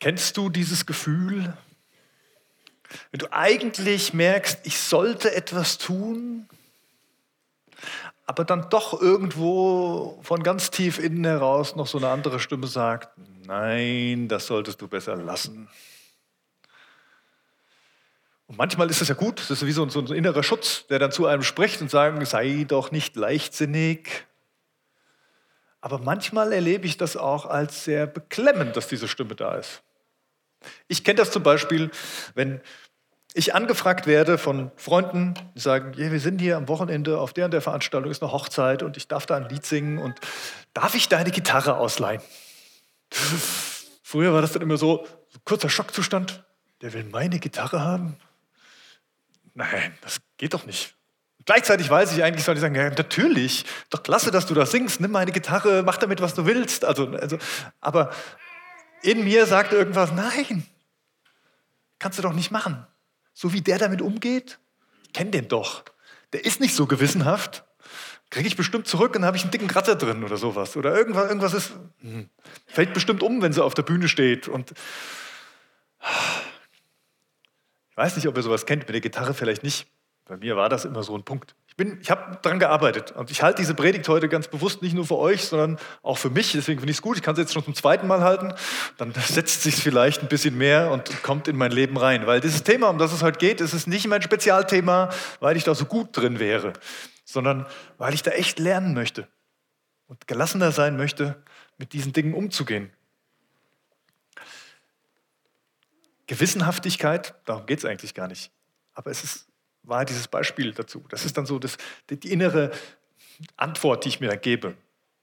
Kennst du dieses Gefühl, wenn du eigentlich merkst, ich sollte etwas tun, aber dann doch irgendwo von ganz tief innen heraus noch so eine andere Stimme sagt, nein, das solltest du besser lassen. Und manchmal ist es ja gut, das ist wie so ein, so ein innerer Schutz, der dann zu einem spricht und sagt, sei doch nicht leichtsinnig. Aber manchmal erlebe ich das auch als sehr beklemmend, dass diese Stimme da ist. Ich kenne das zum Beispiel, wenn ich angefragt werde von Freunden, die sagen, yeah, wir sind hier am Wochenende auf der und der Veranstaltung, ist eine Hochzeit und ich darf da ein Lied singen und darf ich deine Gitarre ausleihen? Früher war das dann immer so, so kurzer Schockzustand, der will meine Gitarre haben? Nein, das geht doch nicht. Gleichzeitig weiß ich eigentlich, soll ich sagen, ja, natürlich, doch klasse, dass du das singst, nimm meine Gitarre, mach damit, was du willst. Also, also, aber in mir sagt irgendwas, nein, kannst du doch nicht machen. So wie der damit umgeht, ich kenne den doch. Der ist nicht so gewissenhaft. Kriege ich bestimmt zurück und habe ich einen dicken Kratzer drin oder sowas. Oder irgendwas, irgendwas ist, hm, fällt bestimmt um, wenn sie auf der Bühne steht. Und ich weiß nicht, ob ihr sowas kennt, mit der Gitarre vielleicht nicht. Bei mir war das immer so ein Punkt bin, ich habe daran gearbeitet und ich halte diese Predigt heute ganz bewusst nicht nur für euch, sondern auch für mich. Deswegen finde ich es gut. Ich kann es jetzt schon zum zweiten Mal halten. Dann setzt sich vielleicht ein bisschen mehr und kommt in mein Leben rein. Weil dieses Thema, um das es heute geht, ist es nicht mein Spezialthema, weil ich da so gut drin wäre, sondern weil ich da echt lernen möchte und gelassener sein möchte, mit diesen Dingen umzugehen. Gewissenhaftigkeit, darum geht es eigentlich gar nicht. Aber es ist war dieses Beispiel dazu. Das ist dann so das, die innere Antwort, die ich mir gebe.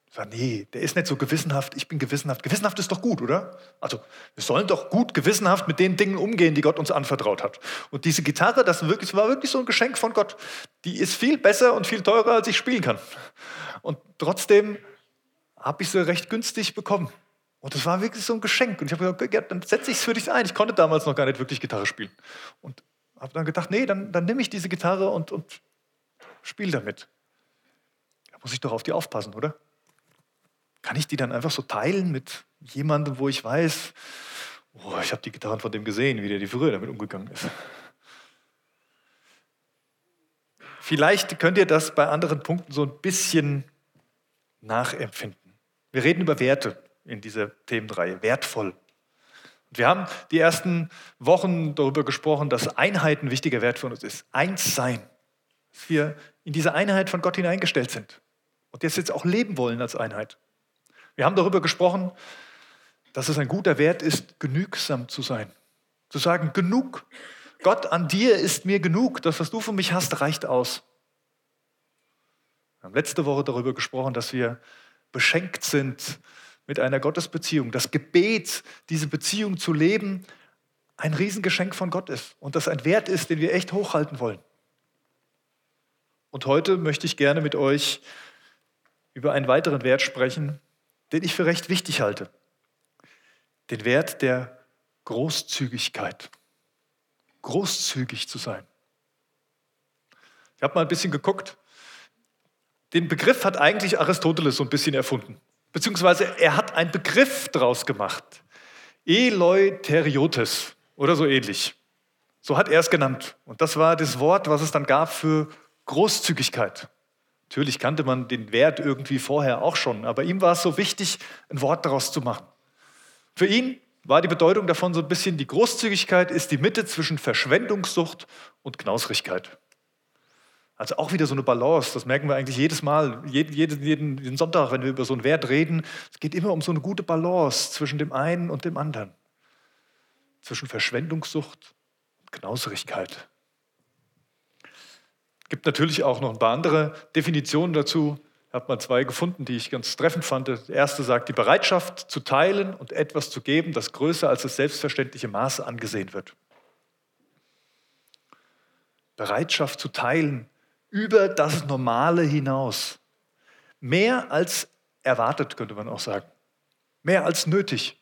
Ich sage, nee, der ist nicht so gewissenhaft, ich bin gewissenhaft. Gewissenhaft ist doch gut, oder? Also, wir sollen doch gut gewissenhaft mit den Dingen umgehen, die Gott uns anvertraut hat. Und diese Gitarre, das wirklich, war wirklich so ein Geschenk von Gott. Die ist viel besser und viel teurer, als ich spielen kann. Und trotzdem habe ich sie recht günstig bekommen. Und das war wirklich so ein Geschenk. Und ich habe gesagt, ja, dann setze ich es für dich ein. Ich konnte damals noch gar nicht wirklich Gitarre spielen. Und habe dann gedacht, nee, dann, dann nehme ich diese Gitarre und, und spiele damit. Da muss ich doch auf die aufpassen, oder? Kann ich die dann einfach so teilen mit jemandem, wo ich weiß, oh, ich habe die Gitarren von dem gesehen, wie der die früher damit umgegangen ist. Vielleicht könnt ihr das bei anderen Punkten so ein bisschen nachempfinden. Wir reden über Werte in dieser Themenreihe, wertvoll. Wir haben die ersten Wochen darüber gesprochen, dass Einheit ein wichtiger Wert für uns ist. Eins sein. Dass wir in diese Einheit von Gott hineingestellt sind und jetzt jetzt auch leben wollen als Einheit. Wir haben darüber gesprochen, dass es ein guter Wert ist, genügsam zu sein. Zu sagen, genug. Gott, an dir ist mir genug. Das, was du für mich hast, reicht aus. Wir haben letzte Woche darüber gesprochen, dass wir beschenkt sind mit einer Gottesbeziehung. Das Gebet, diese Beziehung zu leben, ein Riesengeschenk von Gott ist und das ein Wert ist, den wir echt hochhalten wollen. Und heute möchte ich gerne mit euch über einen weiteren Wert sprechen, den ich für recht wichtig halte. Den Wert der Großzügigkeit. Großzügig zu sein. Ich habe mal ein bisschen geguckt. Den Begriff hat eigentlich Aristoteles so ein bisschen erfunden beziehungsweise er hat einen Begriff draus gemacht. Eleuteriotes oder so ähnlich. So hat er es genannt. Und das war das Wort, was es dann gab für Großzügigkeit. Natürlich kannte man den Wert irgendwie vorher auch schon, aber ihm war es so wichtig, ein Wort daraus zu machen. Für ihn war die Bedeutung davon so ein bisschen, die Großzügigkeit ist die Mitte zwischen Verschwendungssucht und Knausrigkeit. Also auch wieder so eine Balance, das merken wir eigentlich jedes Mal, jeden, jeden, jeden Sonntag, wenn wir über so einen Wert reden. Es geht immer um so eine gute Balance zwischen dem einen und dem anderen. Zwischen Verschwendungssucht und Knauserigkeit. Es gibt natürlich auch noch ein paar andere Definitionen dazu. Ich habe mal zwei gefunden, die ich ganz treffend fand. Die erste sagt, die Bereitschaft zu teilen und etwas zu geben, das größer als das selbstverständliche Maß angesehen wird. Bereitschaft zu teilen über das Normale hinaus. Mehr als erwartet, könnte man auch sagen. Mehr als nötig.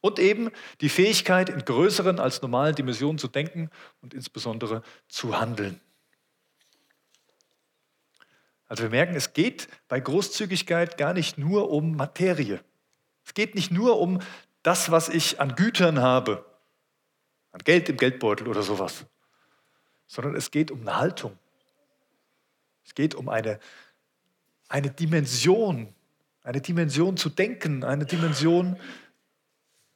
Und eben die Fähigkeit, in größeren als normalen Dimensionen zu denken und insbesondere zu handeln. Also wir merken, es geht bei Großzügigkeit gar nicht nur um Materie. Es geht nicht nur um das, was ich an Gütern habe, an Geld im Geldbeutel oder sowas, sondern es geht um eine Haltung. Es geht um eine, eine Dimension, eine Dimension zu denken, eine Dimension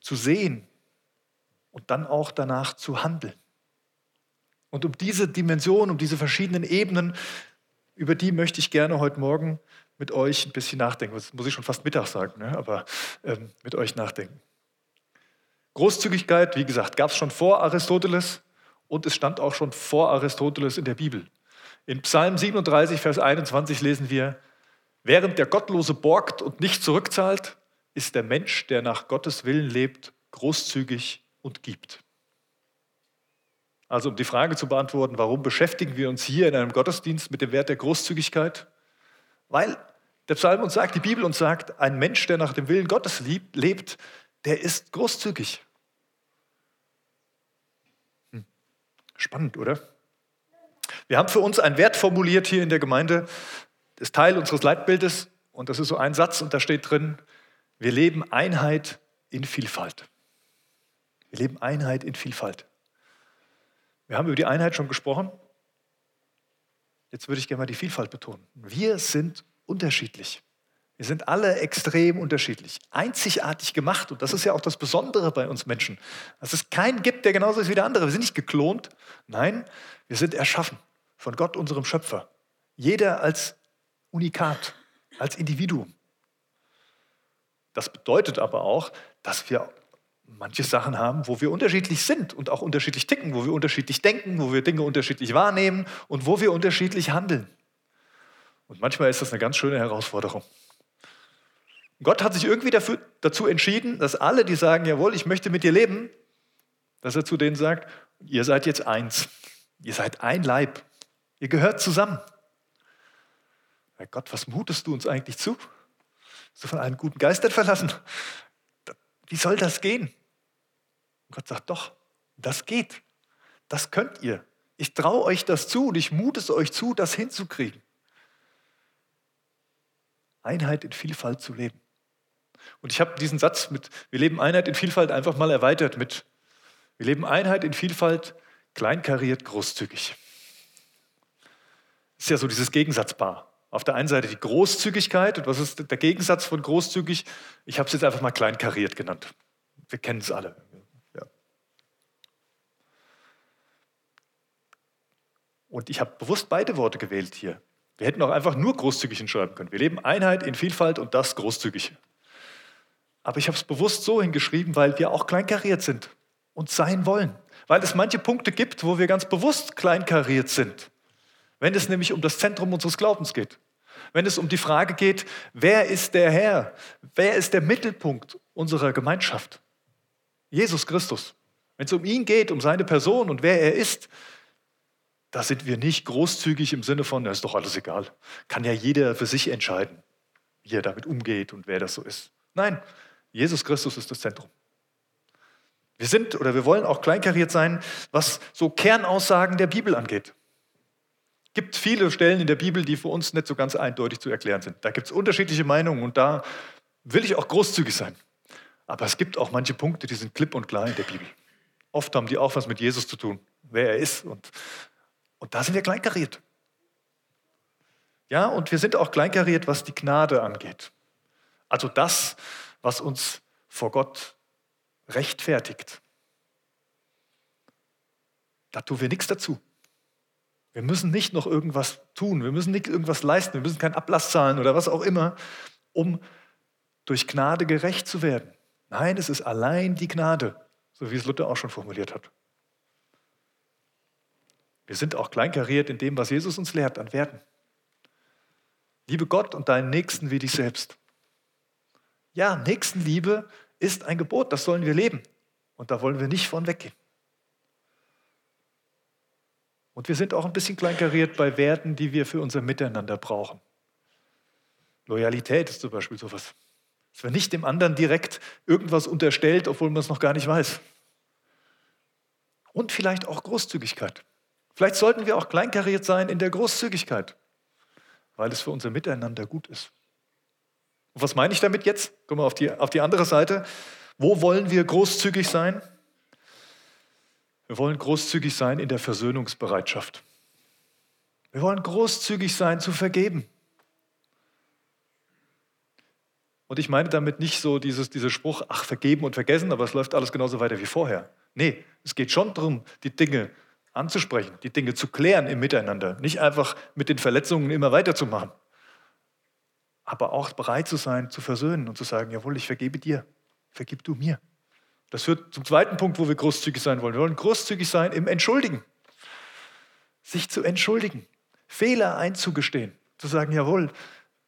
zu sehen und dann auch danach zu handeln. Und um diese Dimension, um diese verschiedenen Ebenen, über die möchte ich gerne heute Morgen mit euch ein bisschen nachdenken. Das muss ich schon fast Mittag sagen, ne? aber ähm, mit euch nachdenken. Großzügigkeit, wie gesagt, gab es schon vor Aristoteles und es stand auch schon vor Aristoteles in der Bibel. In Psalm 37, Vers 21 lesen wir, während der Gottlose borgt und nicht zurückzahlt, ist der Mensch, der nach Gottes Willen lebt, großzügig und gibt. Also um die Frage zu beantworten, warum beschäftigen wir uns hier in einem Gottesdienst mit dem Wert der Großzügigkeit? Weil der Psalm uns sagt, die Bibel uns sagt, ein Mensch, der nach dem Willen Gottes lebt, der ist großzügig. Hm. Spannend, oder? Wir haben für uns einen Wert formuliert hier in der Gemeinde, das ist Teil unseres Leitbildes und das ist so ein Satz und da steht drin, wir leben Einheit in Vielfalt. Wir leben Einheit in Vielfalt. Wir haben über die Einheit schon gesprochen. Jetzt würde ich gerne mal die Vielfalt betonen. Wir sind unterschiedlich. Wir sind alle extrem unterschiedlich, einzigartig gemacht. Und das ist ja auch das Besondere bei uns Menschen, dass es keinen gibt, der genauso ist wie der andere. Wir sind nicht geklont. Nein, wir sind erschaffen von Gott, unserem Schöpfer. Jeder als Unikat, als Individuum. Das bedeutet aber auch, dass wir manche Sachen haben, wo wir unterschiedlich sind und auch unterschiedlich ticken, wo wir unterschiedlich denken, wo wir Dinge unterschiedlich wahrnehmen und wo wir unterschiedlich handeln. Und manchmal ist das eine ganz schöne Herausforderung. Gott hat sich irgendwie dafür, dazu entschieden, dass alle, die sagen, jawohl, ich möchte mit dir leben, dass er zu denen sagt, ihr seid jetzt eins. Ihr seid ein Leib. Ihr gehört zusammen. Herr Gott, was mutest du uns eigentlich zu? Bist du von allen guten Geistern verlassen? Wie soll das gehen? Gott sagt, doch, das geht. Das könnt ihr. Ich traue euch das zu und ich mute es euch zu, das hinzukriegen. Einheit in Vielfalt zu leben. Und ich habe diesen Satz mit, wir leben Einheit in Vielfalt einfach mal erweitert mit, wir leben Einheit in Vielfalt, kleinkariert, großzügig. Das ist ja so dieses Gegensatzpaar. Auf der einen Seite die Großzügigkeit. Und was ist der Gegensatz von großzügig? Ich habe es jetzt einfach mal kleinkariert genannt. Wir kennen es alle. Ja. Und ich habe bewusst beide Worte gewählt hier. Wir hätten auch einfach nur großzügig hinschreiben können. Wir leben Einheit in Vielfalt und das großzügig. Aber ich habe es bewusst so hingeschrieben, weil wir auch kleinkariert sind und sein wollen. Weil es manche Punkte gibt, wo wir ganz bewusst kleinkariert sind. Wenn es nämlich um das Zentrum unseres Glaubens geht. Wenn es um die Frage geht, wer ist der Herr? Wer ist der Mittelpunkt unserer Gemeinschaft? Jesus Christus. Wenn es um ihn geht, um seine Person und wer er ist, da sind wir nicht großzügig im Sinne von, da ist doch alles egal. Kann ja jeder für sich entscheiden, wie er damit umgeht und wer das so ist. Nein, Jesus Christus ist das Zentrum. Wir sind oder wir wollen auch kleinkariert sein, was so Kernaussagen der Bibel angeht. Gibt viele Stellen in der Bibel, die für uns nicht so ganz eindeutig zu erklären sind. Da gibt es unterschiedliche Meinungen und da will ich auch großzügig sein. Aber es gibt auch manche Punkte, die sind klipp und klar in der Bibel. Oft haben die auch was mit Jesus zu tun, wer er ist und und da sind wir kleinkariert. Ja, und wir sind auch kleinkariert, was die Gnade angeht. Also das, was uns vor Gott rechtfertigt. Da tun wir nichts dazu. Wir müssen nicht noch irgendwas tun, wir müssen nicht irgendwas leisten, wir müssen keinen Ablass zahlen oder was auch immer, um durch Gnade gerecht zu werden. Nein, es ist allein die Gnade, so wie es Luther auch schon formuliert hat. Wir sind auch kleinkariert in dem, was Jesus uns lehrt an Werten. Liebe Gott und deinen Nächsten wie dich selbst. Ja, Nächstenliebe ist ein Gebot, das sollen wir leben. Und da wollen wir nicht von weggehen. Und wir sind auch ein bisschen kleinkariert bei Werten, die wir für unser Miteinander brauchen. Loyalität ist zum Beispiel sowas. Dass man nicht dem anderen direkt irgendwas unterstellt, obwohl man es noch gar nicht weiß. Und vielleicht auch Großzügigkeit. Vielleicht sollten wir auch kleinkariert sein in der Großzügigkeit, weil es für unser Miteinander gut ist. Und was meine ich damit jetzt? Guck mal auf die, auf die andere Seite. Wo wollen wir großzügig sein? Wir wollen großzügig sein in der Versöhnungsbereitschaft. Wir wollen großzügig sein zu vergeben. Und ich meine damit nicht so dieses, dieser Spruch, ach, vergeben und vergessen, aber es läuft alles genauso weiter wie vorher. Nee, es geht schon darum, die Dinge anzusprechen, die Dinge zu klären im Miteinander, nicht einfach mit den Verletzungen immer weiterzumachen, aber auch bereit zu sein, zu versöhnen und zu sagen, jawohl, ich vergebe dir, vergib du mir. Das führt zum zweiten Punkt, wo wir großzügig sein wollen. Wir wollen großzügig sein im Entschuldigen, sich zu entschuldigen, Fehler einzugestehen, zu sagen, jawohl,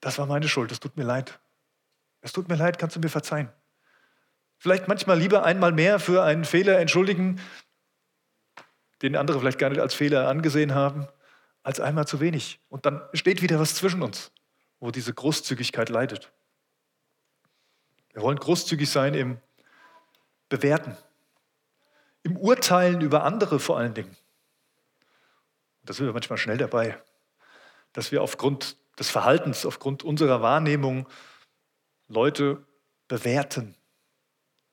das war meine Schuld, es tut mir leid, es tut mir leid, kannst du mir verzeihen? Vielleicht manchmal lieber einmal mehr für einen Fehler entschuldigen, den andere vielleicht gar nicht als Fehler angesehen haben, als einmal zu wenig. Und dann steht wieder was zwischen uns, wo diese Großzügigkeit leidet. Wir wollen großzügig sein im Bewerten, im Urteilen über andere vor allen Dingen. Da sind wir manchmal schnell dabei, dass wir aufgrund des Verhaltens, aufgrund unserer Wahrnehmung Leute bewerten,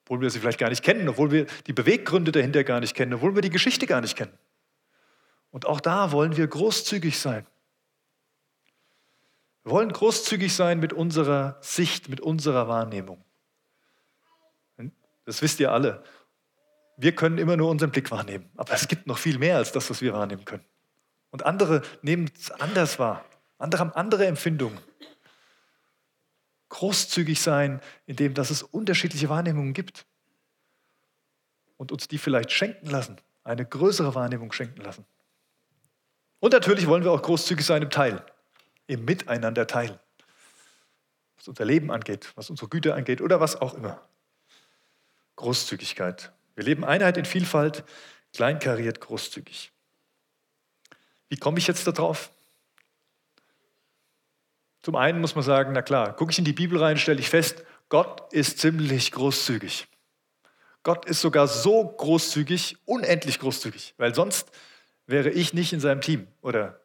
obwohl wir sie vielleicht gar nicht kennen, obwohl wir die Beweggründe dahinter gar nicht kennen, obwohl wir die Geschichte gar nicht kennen. Und auch da wollen wir großzügig sein. Wir wollen großzügig sein mit unserer Sicht, mit unserer Wahrnehmung. Das wisst ihr alle. Wir können immer nur unseren Blick wahrnehmen, aber es gibt noch viel mehr als das, was wir wahrnehmen können. Und andere nehmen es anders wahr. Andere haben andere Empfindungen großzügig sein, indem dass es unterschiedliche Wahrnehmungen gibt und uns die vielleicht schenken lassen, eine größere Wahrnehmung schenken lassen. Und natürlich wollen wir auch großzügig sein im Teilen, im Miteinander teilen, was unser Leben angeht, was unsere Güter angeht oder was auch immer. Großzügigkeit. Wir leben Einheit in Vielfalt, kleinkariert, großzügig. Wie komme ich jetzt darauf? Zum einen muss man sagen, na klar, gucke ich in die Bibel rein, stelle ich fest, Gott ist ziemlich großzügig. Gott ist sogar so großzügig, unendlich großzügig, weil sonst wäre ich nicht in seinem Team oder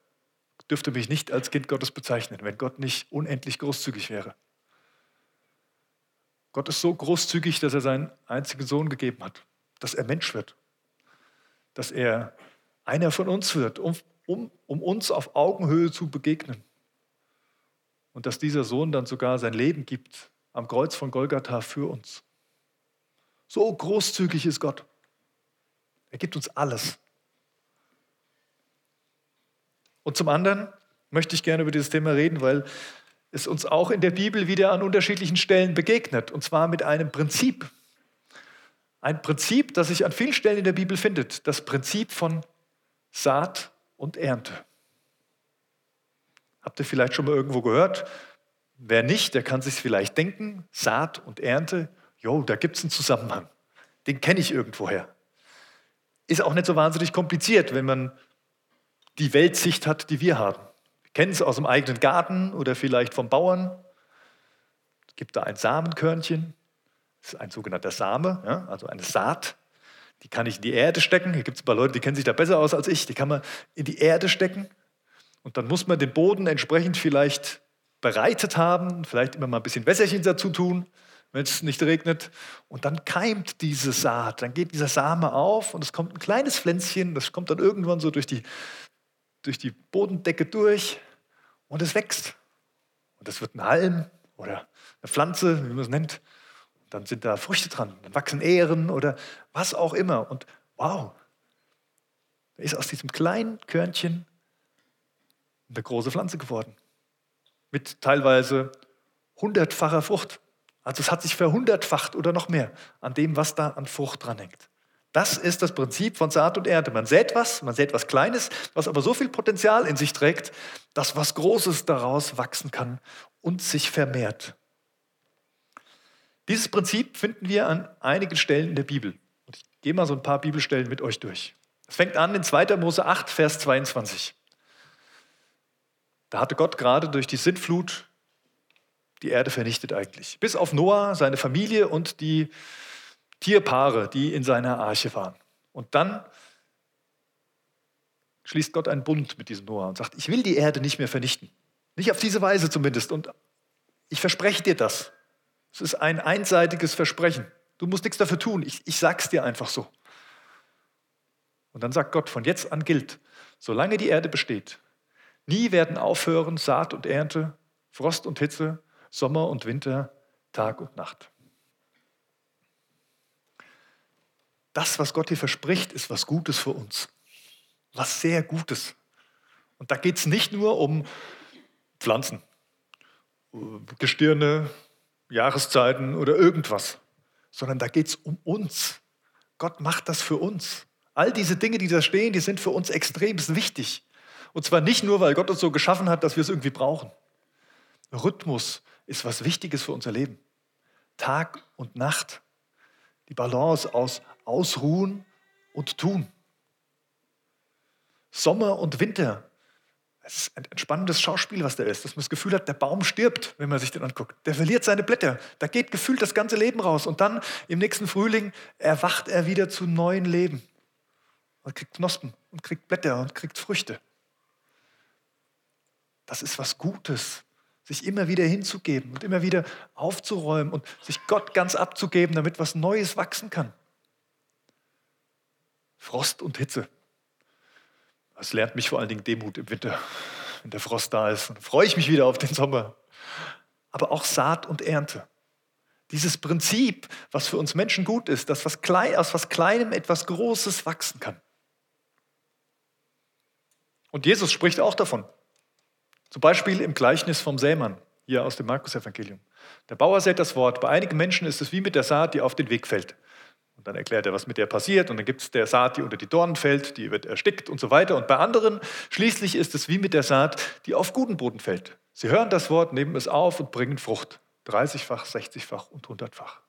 dürfte mich nicht als Kind Gottes bezeichnen, wenn Gott nicht unendlich großzügig wäre. Gott ist so großzügig, dass er seinen einzigen Sohn gegeben hat, dass er Mensch wird, dass er einer von uns wird, um, um, um uns auf Augenhöhe zu begegnen und dass dieser Sohn dann sogar sein Leben gibt am Kreuz von Golgatha für uns. So großzügig ist Gott. Er gibt uns alles. Und zum anderen möchte ich gerne über dieses Thema reden, weil es uns auch in der Bibel wieder an unterschiedlichen Stellen begegnet, und zwar mit einem Prinzip. Ein Prinzip, das sich an vielen Stellen in der Bibel findet, das Prinzip von Saat und Ernte. Habt ihr vielleicht schon mal irgendwo gehört? Wer nicht, der kann sich vielleicht denken, Saat und Ernte, jo, da gibt es einen Zusammenhang. Den kenne ich irgendwoher. Ist auch nicht so wahnsinnig kompliziert, wenn man die Weltsicht hat, die wir haben. Kennen es aus dem eigenen Garten oder vielleicht vom Bauern. Es gibt da ein Samenkörnchen, das ist ein sogenannter Same, ja, also eine Saat. Die kann ich in die Erde stecken. Hier gibt es ein paar Leute, die kennen sich da besser aus als ich. Die kann man in die Erde stecken. Und dann muss man den Boden entsprechend vielleicht bereitet haben, vielleicht immer mal ein bisschen Wässerchen dazu tun, wenn es nicht regnet. Und dann keimt diese Saat, dann geht dieser Same auf und es kommt ein kleines Pflänzchen, das kommt dann irgendwann so durch die, durch die Bodendecke durch und es wächst. Und das wird ein Halm oder eine Pflanze, wie man es nennt. Und dann sind da Früchte dran, dann wachsen Ähren oder was auch immer. Und wow, da ist aus diesem kleinen Körnchen eine große Pflanze geworden. Mit teilweise hundertfacher Frucht. Also es hat sich verhundertfacht oder noch mehr an dem, was da an Frucht dranhängt. Das ist das Prinzip von Saat und Ernte. Man sät was, man sät was Kleines, was aber so viel Potenzial in sich trägt, dass was Großes daraus wachsen kann und sich vermehrt. Dieses Prinzip finden wir an einigen Stellen in der Bibel. Und ich gehe mal so ein paar Bibelstellen mit euch durch. Es fängt an in 2. Mose 8, Vers 22. Da hatte Gott gerade durch die Sintflut die Erde vernichtet eigentlich. Bis auf Noah, seine Familie und die Tierpaare, die in seiner Arche waren. Und dann schließt Gott einen Bund mit diesem Noah und sagt, ich will die Erde nicht mehr vernichten. Nicht auf diese Weise zumindest. Und ich verspreche dir das. Es ist ein einseitiges Versprechen. Du musst nichts dafür tun. Ich, ich sag's dir einfach so. Und dann sagt Gott, von jetzt an gilt, solange die Erde besteht, nie werden aufhören Saat und Ernte, Frost und Hitze, Sommer und Winter, Tag und Nacht. Das, was Gott hier verspricht, ist was Gutes für uns. Was sehr Gutes. Und da geht es nicht nur um Pflanzen, Gestirne, Jahreszeiten oder irgendwas, sondern da geht es um uns. Gott macht das für uns. All diese Dinge, die da stehen, die sind für uns extrem wichtig. Und zwar nicht nur, weil Gott uns so geschaffen hat, dass wir es irgendwie brauchen. Rhythmus ist was Wichtiges für unser Leben. Tag und Nacht. Die Balance aus Ausruhen und Tun. Sommer und Winter. Es ist ein spannendes Schauspiel, was da ist, dass man das Gefühl hat, der Baum stirbt, wenn man sich den anguckt. Der verliert seine Blätter. Da geht gefühlt das ganze Leben raus. Und dann im nächsten Frühling erwacht er wieder zu neuen Leben. Und kriegt Knospen und kriegt Blätter und kriegt Früchte. Das ist was Gutes, sich immer wieder hinzugeben und immer wieder aufzuräumen und sich Gott ganz abzugeben, damit was Neues wachsen kann. Frost und Hitze. Das lernt mich vor allen Dingen Demut im Winter, wenn der Frost da ist. Dann freue ich mich wieder auf den Sommer. Aber auch Saat und Ernte. Dieses Prinzip, was für uns Menschen gut ist, dass was klein, aus was Kleinem etwas Großes wachsen kann. Und Jesus spricht auch davon. Zum Beispiel im Gleichnis vom Sämann, hier aus dem Markus-Evangelium. Der Bauer sät das Wort. Bei einigen Menschen ist es wie mit der Saat, die auf den Weg fällt. Und dann erklärt er, was mit der passiert. Und dann gibt es der Saat, die unter die Dornen fällt, die wird erstickt und so weiter. Und bei anderen schließlich ist es wie mit der Saat, die auf guten Boden fällt. Sie hören das Wort, nehmen es auf und bringen Frucht. 30-fach, 60-fach und 100-fach.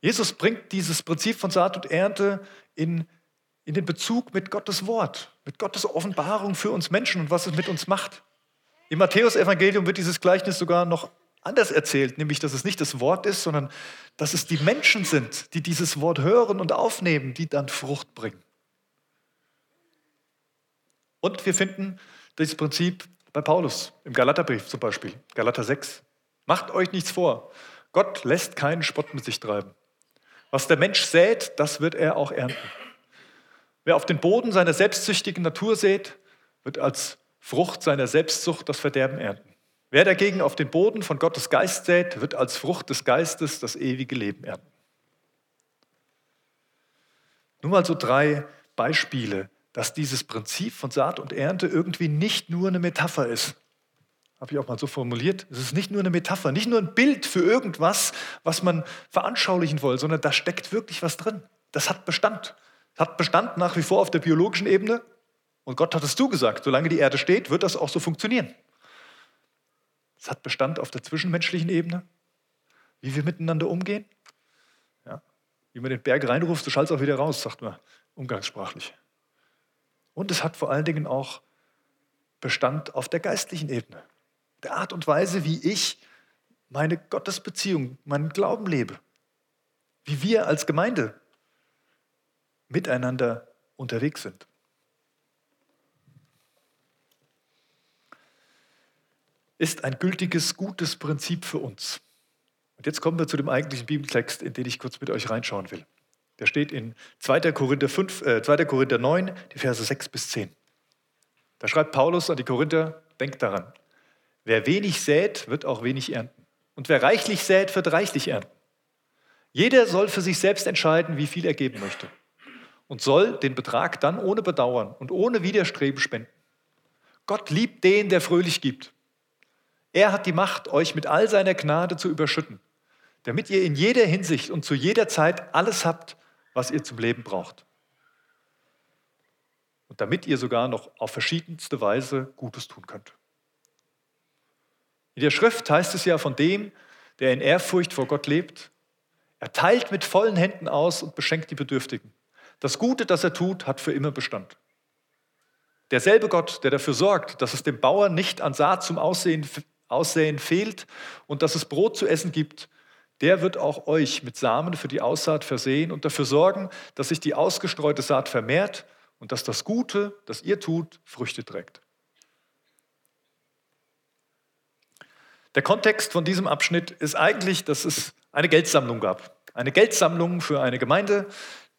Jesus bringt dieses Prinzip von Saat und Ernte in, in den Bezug mit Gottes Wort, mit Gottes Offenbarung für uns Menschen und was es mit uns macht. Im Matthäusevangelium wird dieses Gleichnis sogar noch anders erzählt, nämlich dass es nicht das Wort ist, sondern dass es die Menschen sind, die dieses Wort hören und aufnehmen, die dann Frucht bringen. Und wir finden dieses Prinzip bei Paulus im Galaterbrief zum Beispiel, Galater 6. Macht euch nichts vor. Gott lässt keinen Spott mit sich treiben. Was der Mensch sät, das wird er auch ernten. Wer auf den Boden seiner selbstsüchtigen Natur sät, wird als Frucht seiner Selbstsucht das Verderben ernten. Wer dagegen auf den Boden von Gottes Geist sät, wird als Frucht des Geistes das ewige Leben ernten. Nur mal so drei Beispiele, dass dieses Prinzip von Saat und Ernte irgendwie nicht nur eine Metapher ist. Habe ich auch mal so formuliert. Es ist nicht nur eine Metapher, nicht nur ein Bild für irgendwas, was man veranschaulichen will, sondern da steckt wirklich was drin. Das hat Bestand. Das hat Bestand nach wie vor auf der biologischen Ebene. Und Gott hat es zugesagt, solange die Erde steht, wird das auch so funktionieren. Es hat Bestand auf der zwischenmenschlichen Ebene, wie wir miteinander umgehen. Ja. Wie man den Berg reinruft, so schallt es auch wieder raus, sagt man umgangssprachlich. Und es hat vor allen Dingen auch Bestand auf der geistlichen Ebene. Der Art und Weise, wie ich meine Gottesbeziehung, meinen Glauben lebe. Wie wir als Gemeinde miteinander unterwegs sind. Ist ein gültiges, gutes Prinzip für uns. Und jetzt kommen wir zu dem eigentlichen Bibeltext, in den ich kurz mit euch reinschauen will. Der steht in 2. Korinther, 5, äh, 2. Korinther 9, die Verse 6 bis 10. Da schreibt Paulus an die Korinther, denkt daran, wer wenig sät, wird auch wenig ernten. Und wer reichlich sät, wird reichlich ernten. Jeder soll für sich selbst entscheiden, wie viel er geben möchte. Und soll den Betrag dann ohne Bedauern und ohne Widerstreben spenden. Gott liebt den, der fröhlich gibt. Er hat die Macht, euch mit all seiner Gnade zu überschütten, damit ihr in jeder Hinsicht und zu jeder Zeit alles habt, was ihr zum Leben braucht. Und damit ihr sogar noch auf verschiedenste Weise Gutes tun könnt. In der Schrift heißt es ja von dem, der in Ehrfurcht vor Gott lebt, er teilt mit vollen Händen aus und beschenkt die Bedürftigen. Das Gute, das er tut, hat für immer Bestand. Derselbe Gott, der dafür sorgt, dass es dem Bauern nicht an Saat zum Aussehen Aussäen fehlt und dass es Brot zu essen gibt, der wird auch euch mit Samen für die Aussaat versehen und dafür sorgen, dass sich die ausgestreute Saat vermehrt und dass das Gute, das ihr tut, Früchte trägt. Der Kontext von diesem Abschnitt ist eigentlich, dass es eine Geldsammlung gab. eine Geldsammlung für eine Gemeinde,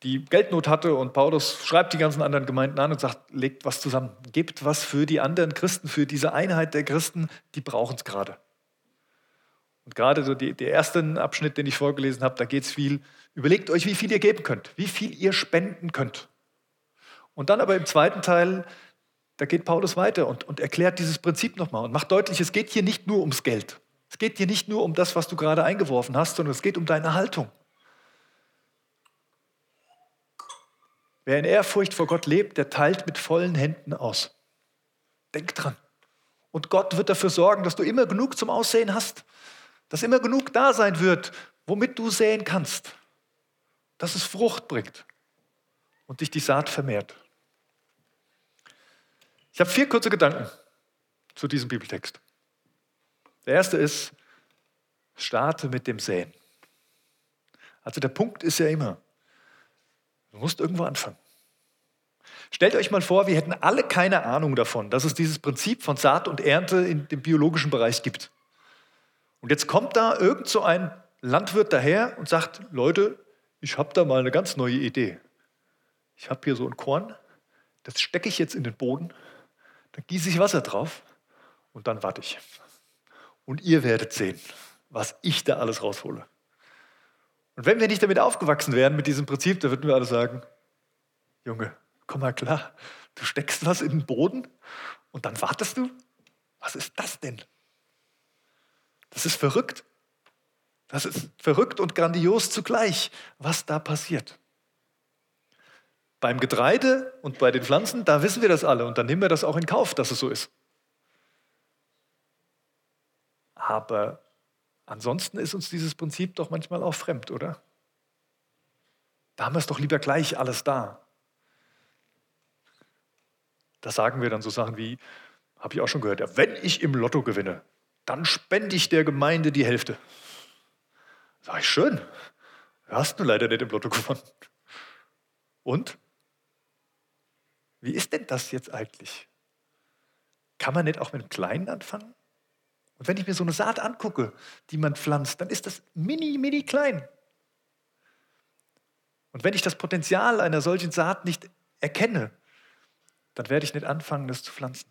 die Geldnot hatte und Paulus schreibt die ganzen anderen Gemeinden an und sagt, legt was zusammen, gebt was für die anderen Christen, für diese Einheit der Christen, die brauchen es gerade. Und gerade so die, der erste Abschnitt, den ich vorgelesen habe, da geht es viel, überlegt euch, wie viel ihr geben könnt, wie viel ihr spenden könnt. Und dann aber im zweiten Teil, da geht Paulus weiter und, und erklärt dieses Prinzip nochmal und macht deutlich, es geht hier nicht nur ums Geld. Es geht hier nicht nur um das, was du gerade eingeworfen hast, sondern es geht um deine Haltung. Wer in Ehrfurcht vor Gott lebt, der teilt mit vollen Händen aus. Denk dran. Und Gott wird dafür sorgen, dass du immer genug zum Aussehen hast, dass immer genug da sein wird, womit du säen kannst, dass es Frucht bringt und dich die Saat vermehrt. Ich habe vier kurze Gedanken zu diesem Bibeltext. Der erste ist, starte mit dem Säen. Also der Punkt ist ja immer, Du musst irgendwo anfangen. Stellt euch mal vor, wir hätten alle keine Ahnung davon, dass es dieses Prinzip von Saat und Ernte in dem biologischen Bereich gibt. Und jetzt kommt da irgend so ein Landwirt daher und sagt, Leute, ich habe da mal eine ganz neue Idee. Ich habe hier so ein Korn, das stecke ich jetzt in den Boden, dann gieße ich Wasser drauf und dann warte ich. Und ihr werdet sehen, was ich da alles raushole. Und wenn wir nicht damit aufgewachsen wären, mit diesem Prinzip, dann würden wir alle sagen, Junge, komm mal klar, du steckst was in den Boden und dann wartest du? Was ist das denn? Das ist verrückt. Das ist verrückt und grandios zugleich, was da passiert. Beim Getreide und bei den Pflanzen, da wissen wir das alle und dann nehmen wir das auch in Kauf, dass es so ist. Aber Ansonsten ist uns dieses Prinzip doch manchmal auch fremd, oder? Da haben wir es doch lieber gleich alles da. Da sagen wir dann so Sachen wie, habe ich auch schon gehört, ja, wenn ich im Lotto gewinne, dann spende ich der Gemeinde die Hälfte. Sag ich, schön. Du hast nur leider nicht im Lotto gewonnen. Und? Wie ist denn das jetzt eigentlich? Kann man nicht auch mit dem Kleinen anfangen? Und wenn ich mir so eine Saat angucke, die man pflanzt, dann ist das mini, mini klein. Und wenn ich das Potenzial einer solchen Saat nicht erkenne, dann werde ich nicht anfangen, das zu pflanzen.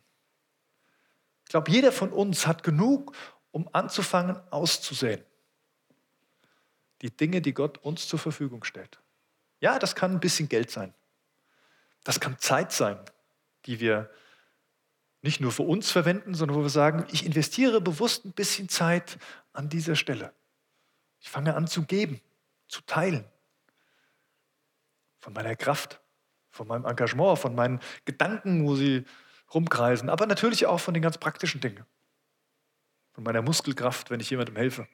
Ich glaube, jeder von uns hat genug, um anzufangen auszusäen. Die Dinge, die Gott uns zur Verfügung stellt. Ja, das kann ein bisschen Geld sein. Das kann Zeit sein, die wir nicht nur für uns verwenden, sondern wo wir sagen, ich investiere bewusst ein bisschen Zeit an dieser Stelle. Ich fange an zu geben, zu teilen. Von meiner Kraft, von meinem Engagement, von meinen Gedanken, wo sie rumkreisen, aber natürlich auch von den ganz praktischen Dingen. Von meiner Muskelkraft, wenn ich jemandem helfe.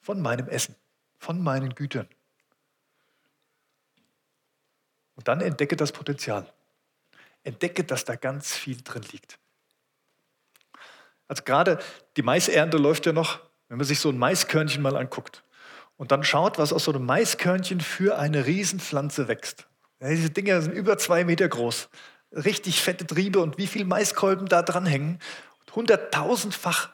Von meinem Essen, von meinen Gütern. Und dann entdecke das Potenzial entdecke, dass da ganz viel drin liegt. Also gerade die Maisernte läuft ja noch, wenn man sich so ein Maiskörnchen mal anguckt und dann schaut, was aus so einem Maiskörnchen für eine Riesenpflanze wächst. Ja, diese Dinger sind über zwei Meter groß, richtig fette Triebe und wie viele Maiskolben da dran hängen. Hunderttausendfach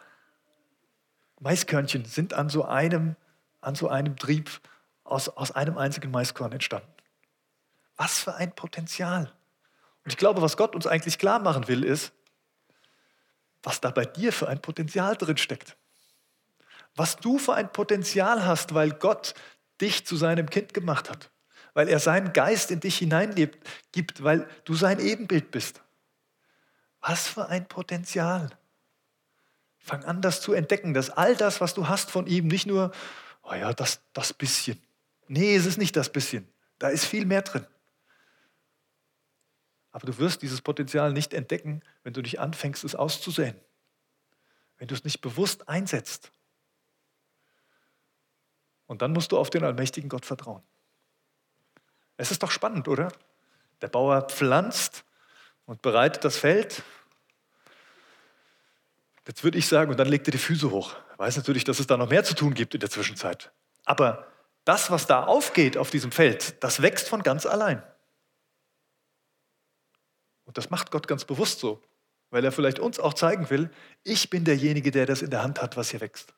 Maiskörnchen sind an so einem, an so einem Trieb aus, aus einem einzigen Maiskorn entstanden. Was für ein Potenzial. Und ich glaube, was Gott uns eigentlich klar machen will, ist, was da bei dir für ein Potenzial drin steckt. Was du für ein Potenzial hast, weil Gott dich zu seinem Kind gemacht hat. Weil er seinen Geist in dich hineingibt, weil du sein Ebenbild bist. Was für ein Potenzial. Fang an, das zu entdecken, dass all das, was du hast von ihm, nicht nur, oh ja, das, das bisschen. Nee, es ist nicht das bisschen. Da ist viel mehr drin. Aber du wirst dieses Potenzial nicht entdecken, wenn du nicht anfängst, es auszusehen. Wenn du es nicht bewusst einsetzt. Und dann musst du auf den allmächtigen Gott vertrauen. Es ist doch spannend, oder? Der Bauer pflanzt und bereitet das Feld. Jetzt würde ich sagen, und dann legt er die Füße hoch. Er weiß natürlich, dass es da noch mehr zu tun gibt in der Zwischenzeit. Aber das, was da aufgeht auf diesem Feld, das wächst von ganz allein. Und das macht Gott ganz bewusst so, weil er vielleicht uns auch zeigen will, ich bin derjenige, der das in der Hand hat, was hier wächst.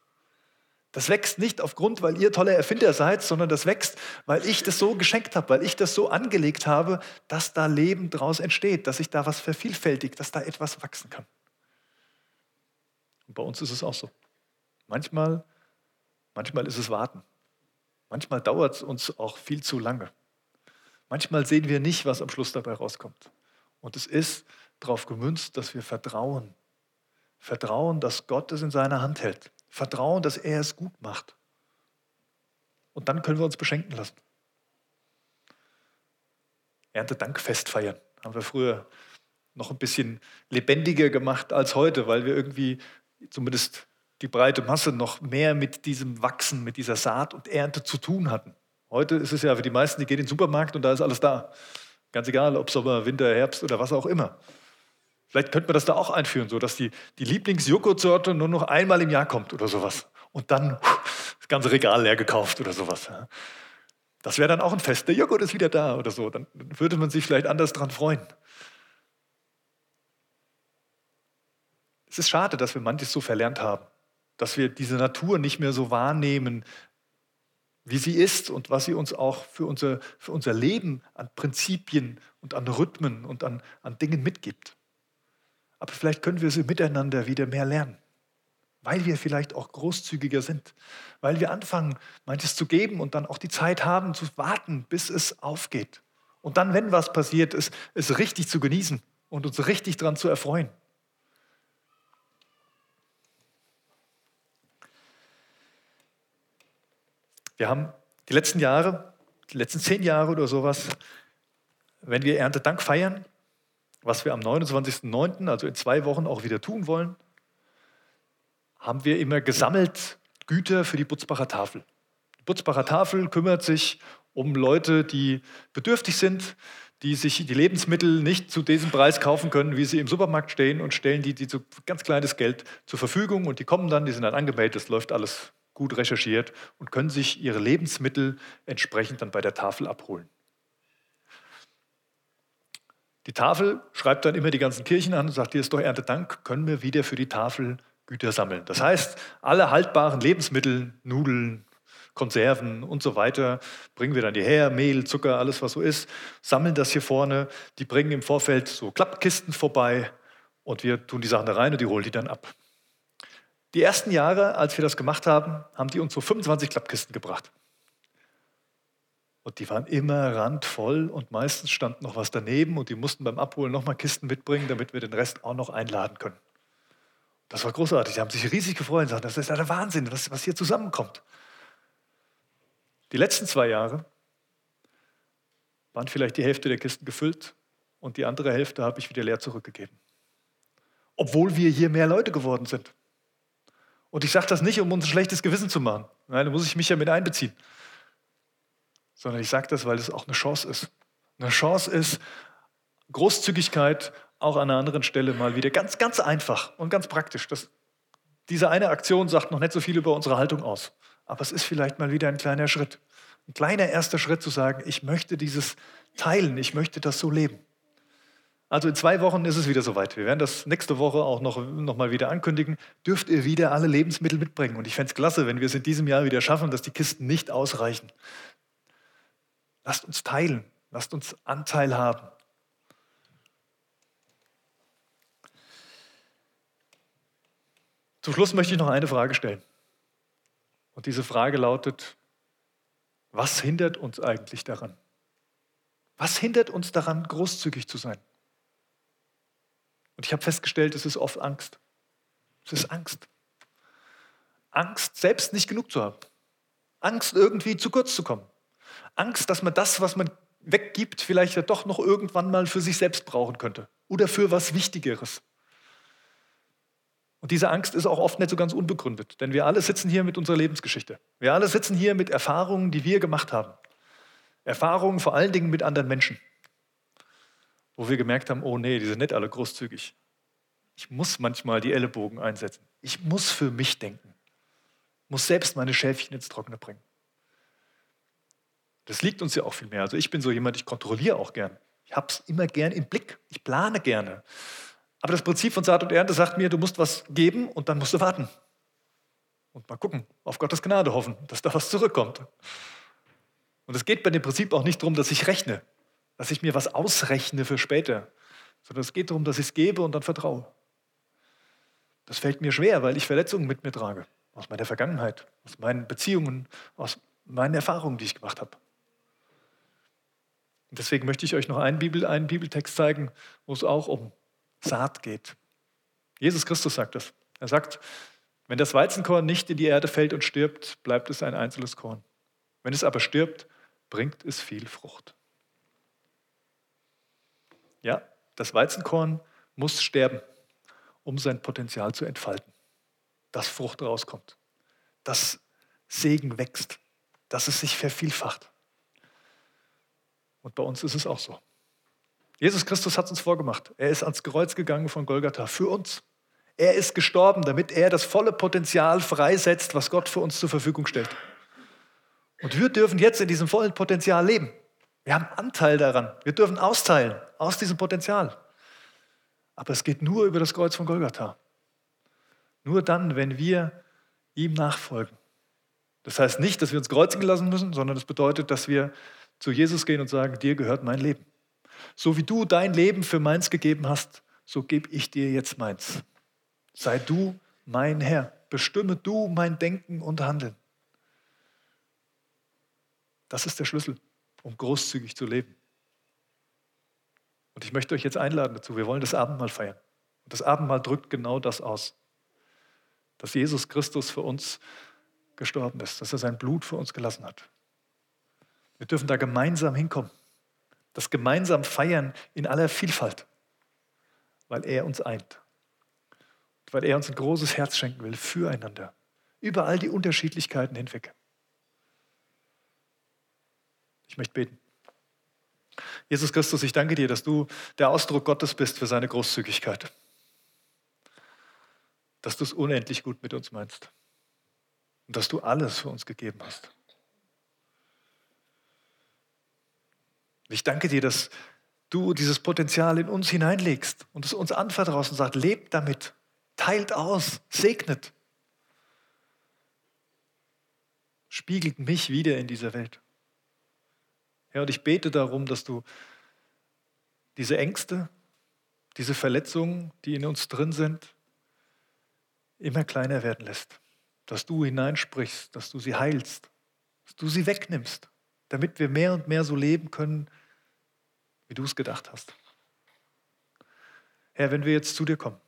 Das wächst nicht aufgrund, weil ihr tolle Erfinder seid, sondern das wächst, weil ich das so geschenkt habe, weil ich das so angelegt habe, dass da Leben draus entsteht, dass sich da was vervielfältigt, dass da etwas wachsen kann. Und bei uns ist es auch so. Manchmal, manchmal ist es Warten. Manchmal dauert es uns auch viel zu lange. Manchmal sehen wir nicht, was am Schluss dabei rauskommt. Und es ist darauf gemünzt, dass wir vertrauen. Vertrauen, dass Gott es in seiner Hand hält. Vertrauen, dass er es gut macht. Und dann können wir uns beschenken lassen. Erntedankfest feiern. Haben wir früher noch ein bisschen lebendiger gemacht als heute, weil wir irgendwie zumindest die breite Masse noch mehr mit diesem Wachsen, mit dieser Saat und Ernte zu tun hatten. Heute ist es ja für die meisten, die gehen in den Supermarkt und da ist alles da. Ganz egal, ob Sommer, Winter, Herbst oder was auch immer. Vielleicht könnte man das da auch einführen, so dass die, die Lieblingsjoghurtsorte nur noch einmal im Jahr kommt oder sowas. Und dann das ganze Regal leer gekauft oder sowas. Das wäre dann auch ein Fest. Der Joghurt ist wieder da oder so. Dann würde man sich vielleicht anders dran freuen. Es ist schade, dass wir manches so verlernt haben, dass wir diese Natur nicht mehr so wahrnehmen, wie sie ist und was sie uns auch für unser, für unser Leben an Prinzipien und an Rhythmen und an, an Dingen mitgibt. Aber vielleicht können wir sie miteinander wieder mehr lernen, weil wir vielleicht auch großzügiger sind, weil wir anfangen, manches zu geben und dann auch die Zeit haben zu warten, bis es aufgeht. Und dann, wenn was passiert ist, es richtig zu genießen und uns richtig daran zu erfreuen. Wir haben die letzten Jahre, die letzten zehn Jahre oder sowas, wenn wir Erntedank feiern, was wir am 29.09., also in zwei Wochen auch wieder tun wollen, haben wir immer gesammelt Güter für die Butzbacher Tafel. Die Butzbacher Tafel kümmert sich um Leute, die bedürftig sind, die sich die Lebensmittel nicht zu diesem Preis kaufen können, wie sie im Supermarkt stehen und stellen die, die zu ganz kleines Geld zur Verfügung und die kommen dann, die sind dann angemeldet, das läuft alles gut recherchiert und können sich ihre Lebensmittel entsprechend dann bei der Tafel abholen. Die Tafel schreibt dann immer die ganzen Kirchen an und sagt, hier ist doch Erntedank, können wir wieder für die Tafel Güter sammeln. Das heißt, alle haltbaren Lebensmittel, Nudeln, Konserven und so weiter, bringen wir dann hierher, Mehl, Zucker, alles was so ist, sammeln das hier vorne, die bringen im Vorfeld so Klappkisten vorbei und wir tun die Sachen da rein und die holen die dann ab. Die ersten Jahre, als wir das gemacht haben, haben die uns so 25 Klappkisten gebracht. Und die waren immer randvoll und meistens stand noch was daneben und die mussten beim Abholen nochmal Kisten mitbringen, damit wir den Rest auch noch einladen können. Das war großartig. Die haben sich riesig gefreut und gesagt, das ist ja der Wahnsinn, was, was hier zusammenkommt. Die letzten zwei Jahre waren vielleicht die Hälfte der Kisten gefüllt und die andere Hälfte habe ich wieder leer zurückgegeben. Obwohl wir hier mehr Leute geworden sind. Und ich sage das nicht, um uns ein schlechtes Gewissen zu machen. Nein, da muss ich mich ja mit einbeziehen sondern ich sage das, weil es auch eine Chance ist. Eine Chance ist, Großzügigkeit auch an einer anderen Stelle mal wieder ganz, ganz einfach und ganz praktisch. Das, diese eine Aktion sagt noch nicht so viel über unsere Haltung aus, aber es ist vielleicht mal wieder ein kleiner Schritt. Ein kleiner erster Schritt zu sagen, ich möchte dieses teilen, ich möchte das so leben. Also in zwei Wochen ist es wieder soweit. Wir werden das nächste Woche auch noch, noch mal wieder ankündigen. Dürft ihr wieder alle Lebensmittel mitbringen. Und ich fände es klasse, wenn wir es in diesem Jahr wieder schaffen, dass die Kisten nicht ausreichen. Lasst uns teilen, lasst uns Anteil haben. Zum Schluss möchte ich noch eine Frage stellen. Und diese Frage lautet, was hindert uns eigentlich daran? Was hindert uns daran, großzügig zu sein? Und ich habe festgestellt, es ist oft Angst. Es ist Angst. Angst, selbst nicht genug zu haben. Angst, irgendwie zu kurz zu kommen. Angst, dass man das, was man weggibt, vielleicht ja doch noch irgendwann mal für sich selbst brauchen könnte oder für was Wichtigeres. Und diese Angst ist auch oft nicht so ganz unbegründet, denn wir alle sitzen hier mit unserer Lebensgeschichte. Wir alle sitzen hier mit Erfahrungen, die wir gemacht haben. Erfahrungen vor allen Dingen mit anderen Menschen, wo wir gemerkt haben, oh nee, die sind nicht alle großzügig. Ich muss manchmal die Ellenbogen einsetzen. Ich muss für mich denken. Ich muss selbst meine Schäfchen ins Trockene bringen. Das liegt uns ja auch viel mehr. Also ich bin so jemand, ich kontrolliere auch gern. Ich habe es immer gern im Blick. Ich plane gerne. Aber das Prinzip von Saat und Ernte sagt mir, du musst was geben und dann musst du warten. und mal gucken, auf Gottes Gnade hoffen, dass da was zurückkommt. Und es geht bei dem Prinzip auch nicht darum, dass ich rechne, dass ich mir was ausrechne für später, sondern es geht darum, dass ich es gebe und dann vertraue. Das fällt mir schwer, weil ich Verletzungen mit mir trage, aus meiner Vergangenheit, aus meinen Beziehungen, aus meinen Erfahrungen, die ich gemacht habe. Und deswegen möchte ich euch noch einen, Bibel, einen Bibeltext zeigen, wo es auch um Saat geht. Jesus Christus sagt das. Er sagt, wenn das Weizenkorn nicht in die Erde fällt und stirbt, bleibt es ein einzelnes Korn. Wenn es aber stirbt, bringt es viel Frucht. Ja, das Weizenkorn muss sterben, um sein Potenzial zu entfalten, dass Frucht rauskommt, dass Segen wächst, dass es sich vervielfacht. Und bei uns ist es auch so. Jesus Christus hat es uns vorgemacht. Er ist ans Kreuz gegangen von Golgatha für uns. Er ist gestorben, damit er das volle Potenzial freisetzt, was Gott für uns zur Verfügung stellt. Und wir dürfen jetzt in diesem vollen Potenzial leben. Wir haben Anteil daran. Wir dürfen austeilen aus diesem Potenzial. Aber es geht nur über das Kreuz von Golgatha. Nur dann, wenn wir ihm nachfolgen. Das heißt nicht, dass wir uns kreuzigen lassen müssen, sondern das bedeutet, dass wir zu Jesus gehen und sagen, dir gehört mein Leben. So wie du dein Leben für meins gegeben hast, so gebe ich dir jetzt meins. Sei du mein Herr. Bestimme du mein Denken und Handeln. Das ist der Schlüssel, um großzügig zu leben. Und ich möchte euch jetzt einladen dazu. Wir wollen das Abendmahl feiern. Und das Abendmahl drückt genau das aus. Dass Jesus Christus für uns gestorben ist, dass er sein Blut für uns gelassen hat. Wir dürfen da gemeinsam hinkommen. Das gemeinsam feiern in aller Vielfalt, weil er uns eint. Weil er uns ein großes Herz schenken will füreinander. Über all die Unterschiedlichkeiten hinweg. Ich möchte beten. Jesus Christus, ich danke dir, dass du der Ausdruck Gottes bist für seine Großzügigkeit. Dass du es unendlich gut mit uns meinst. Und dass du alles für uns gegeben hast. Ich danke dir, dass du dieses Potenzial in uns hineinlegst und es uns anvertraust und sagst, lebt damit, teilt aus, segnet. Spiegelt mich wieder in dieser Welt. Ja, und ich bete darum, dass du diese Ängste, diese Verletzungen, die in uns drin sind, immer kleiner werden lässt. Dass du hineinsprichst, dass du sie heilst, dass du sie wegnimmst, damit wir mehr und mehr so leben können, wie du es gedacht hast. Herr, wenn wir jetzt zu dir kommen,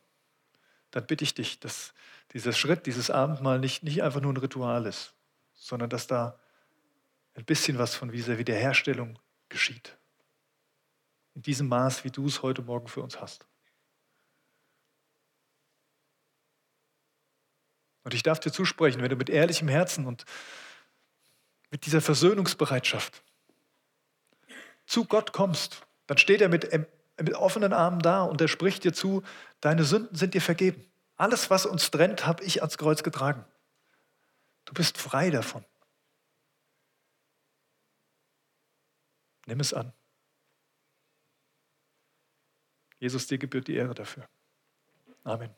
dann bitte ich dich, dass dieser Schritt, dieses Abendmahl nicht, nicht einfach nur ein Ritual ist, sondern dass da ein bisschen was von dieser Wiederherstellung geschieht. In diesem Maß, wie du es heute Morgen für uns hast. Und ich darf dir zusprechen, wenn du mit ehrlichem Herzen und mit dieser Versöhnungsbereitschaft zu Gott kommst, dann steht er mit, mit offenen Armen da und er spricht dir zu, deine Sünden sind dir vergeben. Alles, was uns trennt, habe ich ans Kreuz getragen. Du bist frei davon. Nimm es an. Jesus, dir gebührt die Ehre dafür. Amen.